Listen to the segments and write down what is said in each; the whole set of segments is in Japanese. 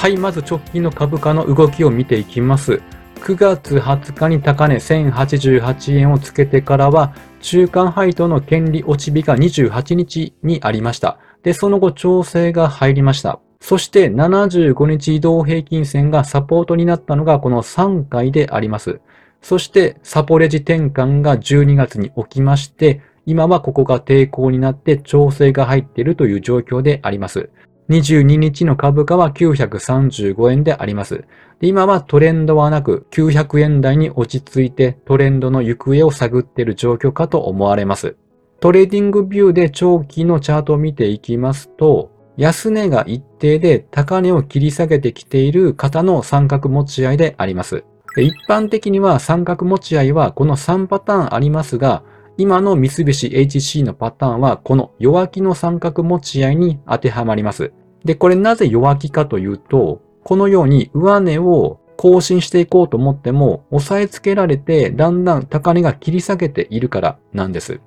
はい、まず直近の株価の動きを見ていきます。9月20日に高値1088円をつけてからは、中間配当の権利落ち日が28日にありました。で、その後調整が入りました。そして75日移動平均線がサポートになったのがこの3回であります。そしてサポレジ転換が12月に起きまして、今はここが抵抗になって調整が入っているという状況であります。22日の株価は935円であります。今はトレンドはなく900円台に落ち着いてトレンドの行方を探っている状況かと思われます。トレーディングビューで長期のチャートを見ていきますと、安値が一定で高値を切り下げてきている方の三角持ち合いであります。一般的には三角持ち合いはこの3パターンありますが、今の三菱 HC のパターンはこの弱気の三角持ち合いに当てはまります。で、これなぜ弱気かというと、このように上値を更新していこうと思っても、押さえつけられてだんだん高値が切り下げているからなんです。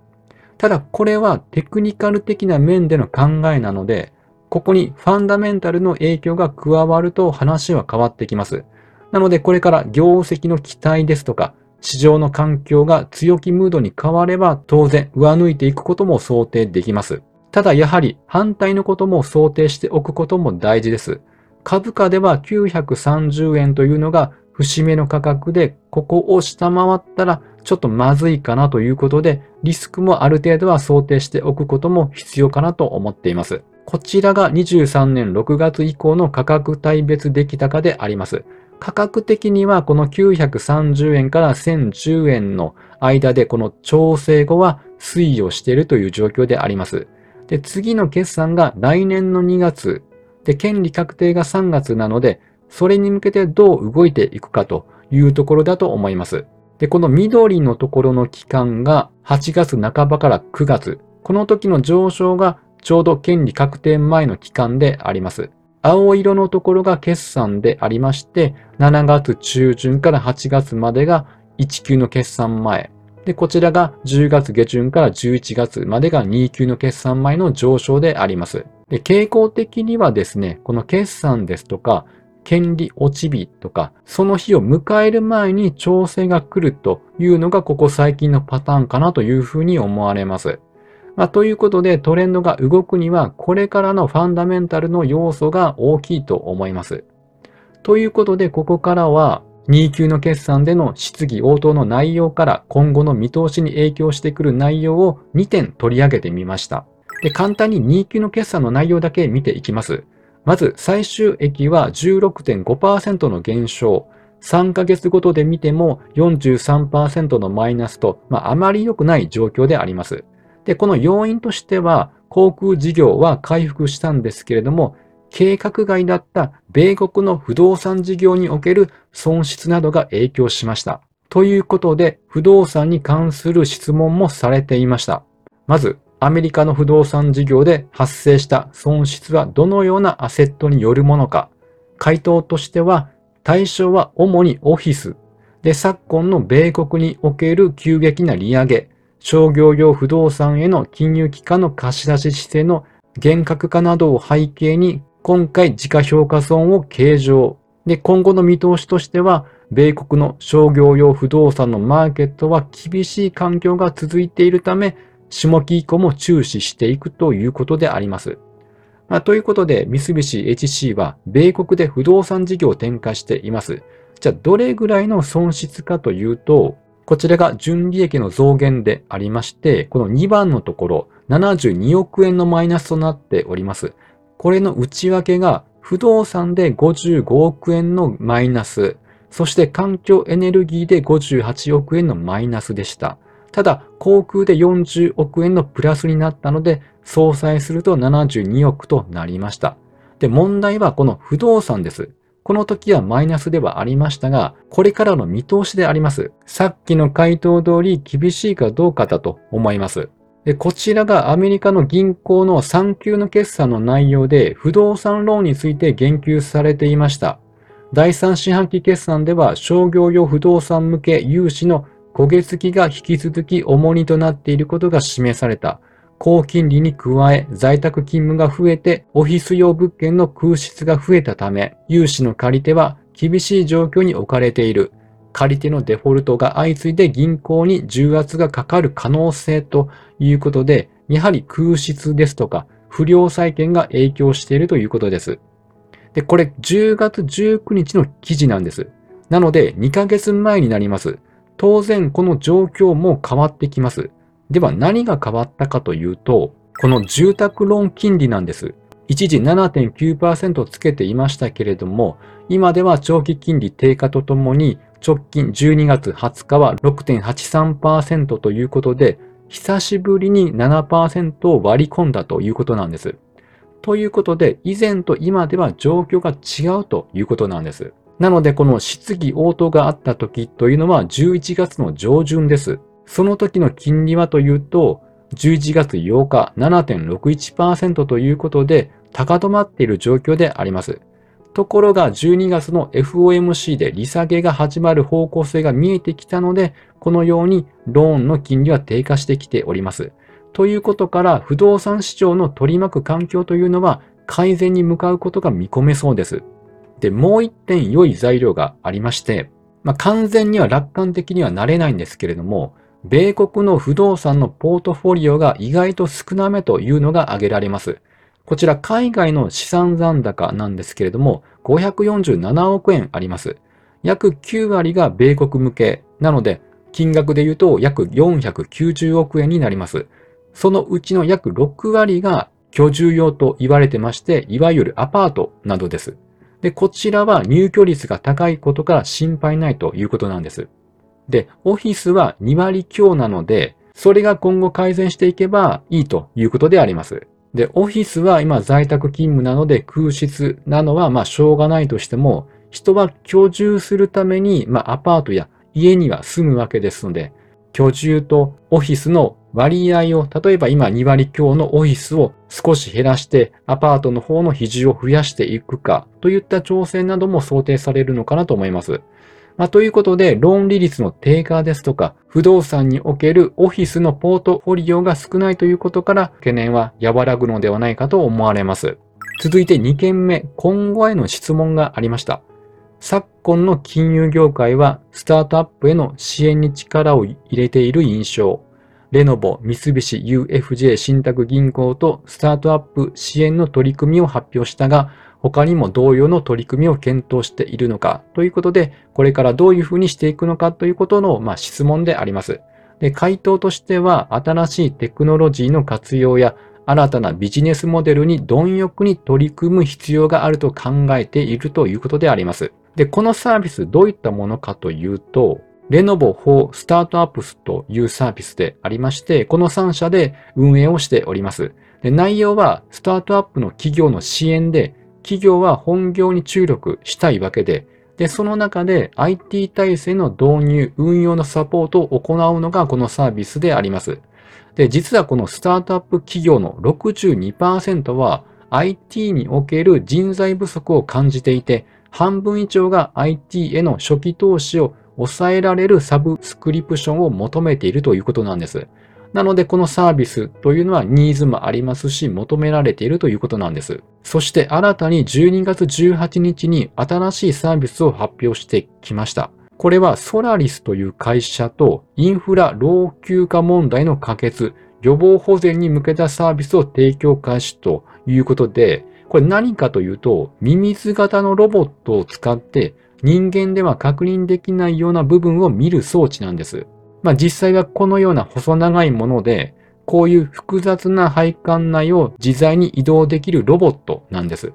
ただこれはテクニカル的な面での考えなので、ここにファンダメンタルの影響が加わると話は変わってきます。なのでこれから業績の期待ですとか、市場の環境が強気ムードに変われば当然上抜いていくことも想定できます。ただやはり反対のことも想定しておくことも大事です。株価では930円というのが節目の価格で、ここを下回ったらちょっとまずいかなということで、リスクもある程度は想定しておくことも必要かなと思っています。こちらが23年6月以降の価格帯別出来高であります。価格的にはこの930円から1010円の間でこの調整後は推移をしているという状況であります。で、次の決算が来年の2月。で、権利確定が3月なので、それに向けてどう動いていくかというところだと思います。で、この緑のところの期間が8月半ばから9月。この時の上昇がちょうど権利確定前の期間であります。青色のところが決算でありまして、7月中旬から8月までが1級の決算前。で、こちらが10月下旬から11月までが2級の決算前の上昇であります。で、傾向的にはですね、この決算ですとか、権利落ち日とか、その日を迎える前に調整が来るというのがここ最近のパターンかなというふうに思われます。まあ、ということでトレンドが動くにはこれからのファンダメンタルの要素が大きいと思います。ということでここからは2級の決算での質疑応答の内容から今後の見通しに影響してくる内容を2点取り上げてみました。で、簡単に2級の決算の内容だけ見ていきます。まず、最終益は16.5%の減少。3ヶ月ごとで見ても43%のマイナスと、まあ、あまり良くない状況であります。で、この要因としては、航空事業は回復したんですけれども、計画外だった米国の不動産事業における損失などが影響しました。ということで、不動産に関する質問もされていました。まず、アメリカの不動産事業で発生した損失はどのようなアセットによるものか。回答としては、対象は主にオフィス。で、昨今の米国における急激な利上げ、商業用不動産への金融機関の貸し出し姿勢の厳格化などを背景に今回時価評価損を計上。で、今後の見通しとしては、米国の商業用不動産のマーケットは厳しい環境が続いているため、下期以降も注視していくということであります。まあ、ということで、三菱 HC は米国で不動産事業を展開しています。じゃあ、どれぐらいの損失かというと、こちらが純利益の増減でありまして、この2番のところ、72億円のマイナスとなっております。これの内訳が不動産で55億円のマイナス、そして環境エネルギーで58億円のマイナスでした。ただ、航空で40億円のプラスになったので、相殺すると72億となりました。で、問題はこの不動産です。この時はマイナスではありましたが、これからの見通しであります。さっきの回答通り厳しいかどうかだと思います。で、こちらがアメリカの銀行の3級の決算の内容で不動産ローンについて言及されていました。第3四半期決算では商業用不動産向け融資の焦げ付きが引き続き重荷となっていることが示された。高金利に加え在宅勤務が増えてオフィス用物件の空室が増えたため、融資の借り手は厳しい状況に置かれている。借り手のデフォルトが相次いで銀行に重圧がかかる可能性ということで、やはり空室ですとか不良債権が影響しているということです。で、これ10月19日の記事なんです。なので2ヶ月前になります。当然この状況も変わってきます。では何が変わったかというと、この住宅ローン金利なんです。一時7.9%つけていましたけれども、今では長期金利低下とともに直近12月20日は6.83%ということで、久しぶりに7%を割り込んだということなんです。ということで、以前と今では状況が違うということなんです。なので、この質疑応答があった時というのは11月の上旬です。その時の金利はというと、11月8日7.61%ということで高止まっている状況であります。ところが12月の FOMC で利下げが始まる方向性が見えてきたので、このようにローンの金利は低下してきております。ということから不動産市場の取り巻く環境というのは改善に向かうことが見込めそうです。で、もう一点良い材料がありまして、まあ、完全には楽観的にはなれないんですけれども、米国の不動産のポートフォリオが意外と少なめというのが挙げられます。こちら海外の資産残高なんですけれども、547億円あります。約9割が米国向けなので、金額で言うと約490億円になります。そのうちの約6割が居住用と言われてまして、いわゆるアパートなどです。で、こちらは入居率が高いことから心配ないということなんです。で、オフィスは2割強なので、それが今後改善していけばいいということであります。で、オフィスは今在宅勤務なので空室なのはまあしょうがないとしても、人は居住するためにまあアパートや家には住むわけですので、居住とオフィスの割合を、例えば今2割強のオフィスを少し減らしてアパートの方の比重を増やしていくかといった調整なども想定されるのかなと思います。まあ、ということで、ローン利率の低下ですとか、不動産におけるオフィスのポートフォリオが少ないということから、懸念は和らぐのではないかと思われます。続いて2件目、今後への質問がありました。昨今の金融業界は、スタートアップへの支援に力を入れている印象。レノボ、三菱 UFJ 信託銀行とスタートアップ支援の取り組みを発表したが、他にも同様の取り組みを検討しているのかということで、これからどういうふうにしていくのかということの、まあ、質問であります。で、回答としては、新しいテクノロジーの活用や、新たなビジネスモデルに貪欲に取り組む必要があると考えているということであります。で、このサービスどういったものかというと、レノボ4スタートアップスというサービスでありまして、この3社で運営をしております。で内容は、スタートアップの企業の支援で、企業は本業に注力したいわけで、で、その中で IT 体制の導入、運用のサポートを行うのがこのサービスであります。で、実はこのスタートアップ企業の62%は IT における人材不足を感じていて、半分以上が IT への初期投資を抑えられるサブスクリプションを求めているということなんです。なので、このサービスというのはニーズもありますし、求められているということなんです。そして新たに12月18日に新しいサービスを発表してきました。これはソラリスという会社とインフラ老朽化問題の可決、予防保全に向けたサービスを提供開始ということで、これ何かというと、ミミズ型のロボットを使って人間では確認できないような部分を見る装置なんです。まあ実際はこのような細長いもので、こういう複雑な配管内を自在に移動できるロボットなんです。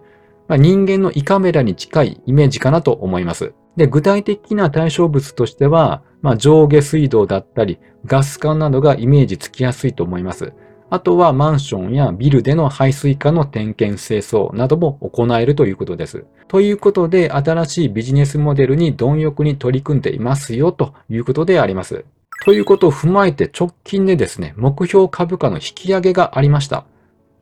まあ、人間の胃カメラに近いイメージかなと思います。で、具体的な対象物としては、まあ、上下水道だったり、ガス管などがイメージつきやすいと思います。あとはマンションやビルでの排水管の点検清掃なども行えるということです。ということで、新しいビジネスモデルに貪欲に取り組んでいますよということであります。ということを踏まえて直近でですね、目標株価の引き上げがありました。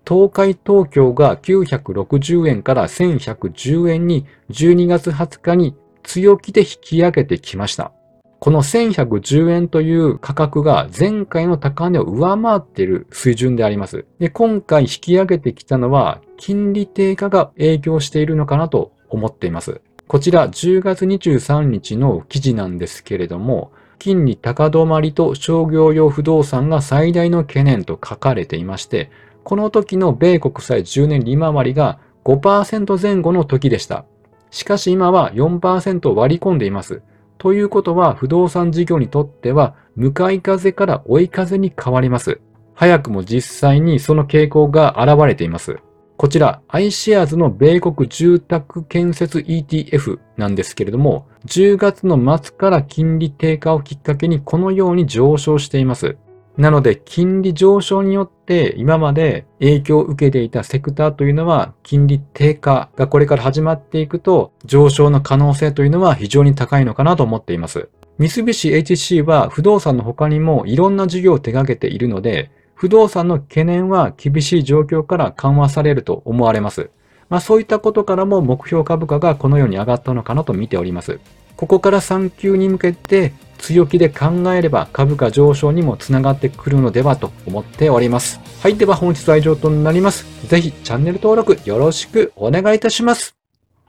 東海東京が960円から1110円に12月20日に強気で引き上げてきました。この1110円という価格が前回の高値を上回っている水準であります。で、今回引き上げてきたのは金利低下が影響しているのかなと思っています。こちら10月23日の記事なんですけれども、金利高止まりと商業用不動産が最大の懸念と書かれていまして、この時の米国債10年利回りが5%前後の時でした。しかし今は4%割り込んでいます。ということは不動産事業にとっては向かい風から追い風に変わります。早くも実際にその傾向が現れています。こちら、iShares の米国住宅建設 ETF なんですけれども、10月の末から金利低下をきっかけにこのように上昇しています。なので、金利上昇によって今まで影響を受けていたセクターというのは、金利低下がこれから始まっていくと、上昇の可能性というのは非常に高いのかなと思っています。三菱 HC は不動産の他にもいろんな事業を手掛けているので、不動産の懸念は厳しい状況から緩和されると思われます。まあそういったことからも目標株価がこのように上がったのかなと見ております。ここから3級に向けて強気で考えれば株価上昇にもつながってくるのではと思っております。はい。では本日は以上となります。ぜひチャンネル登録よろしくお願いいたします。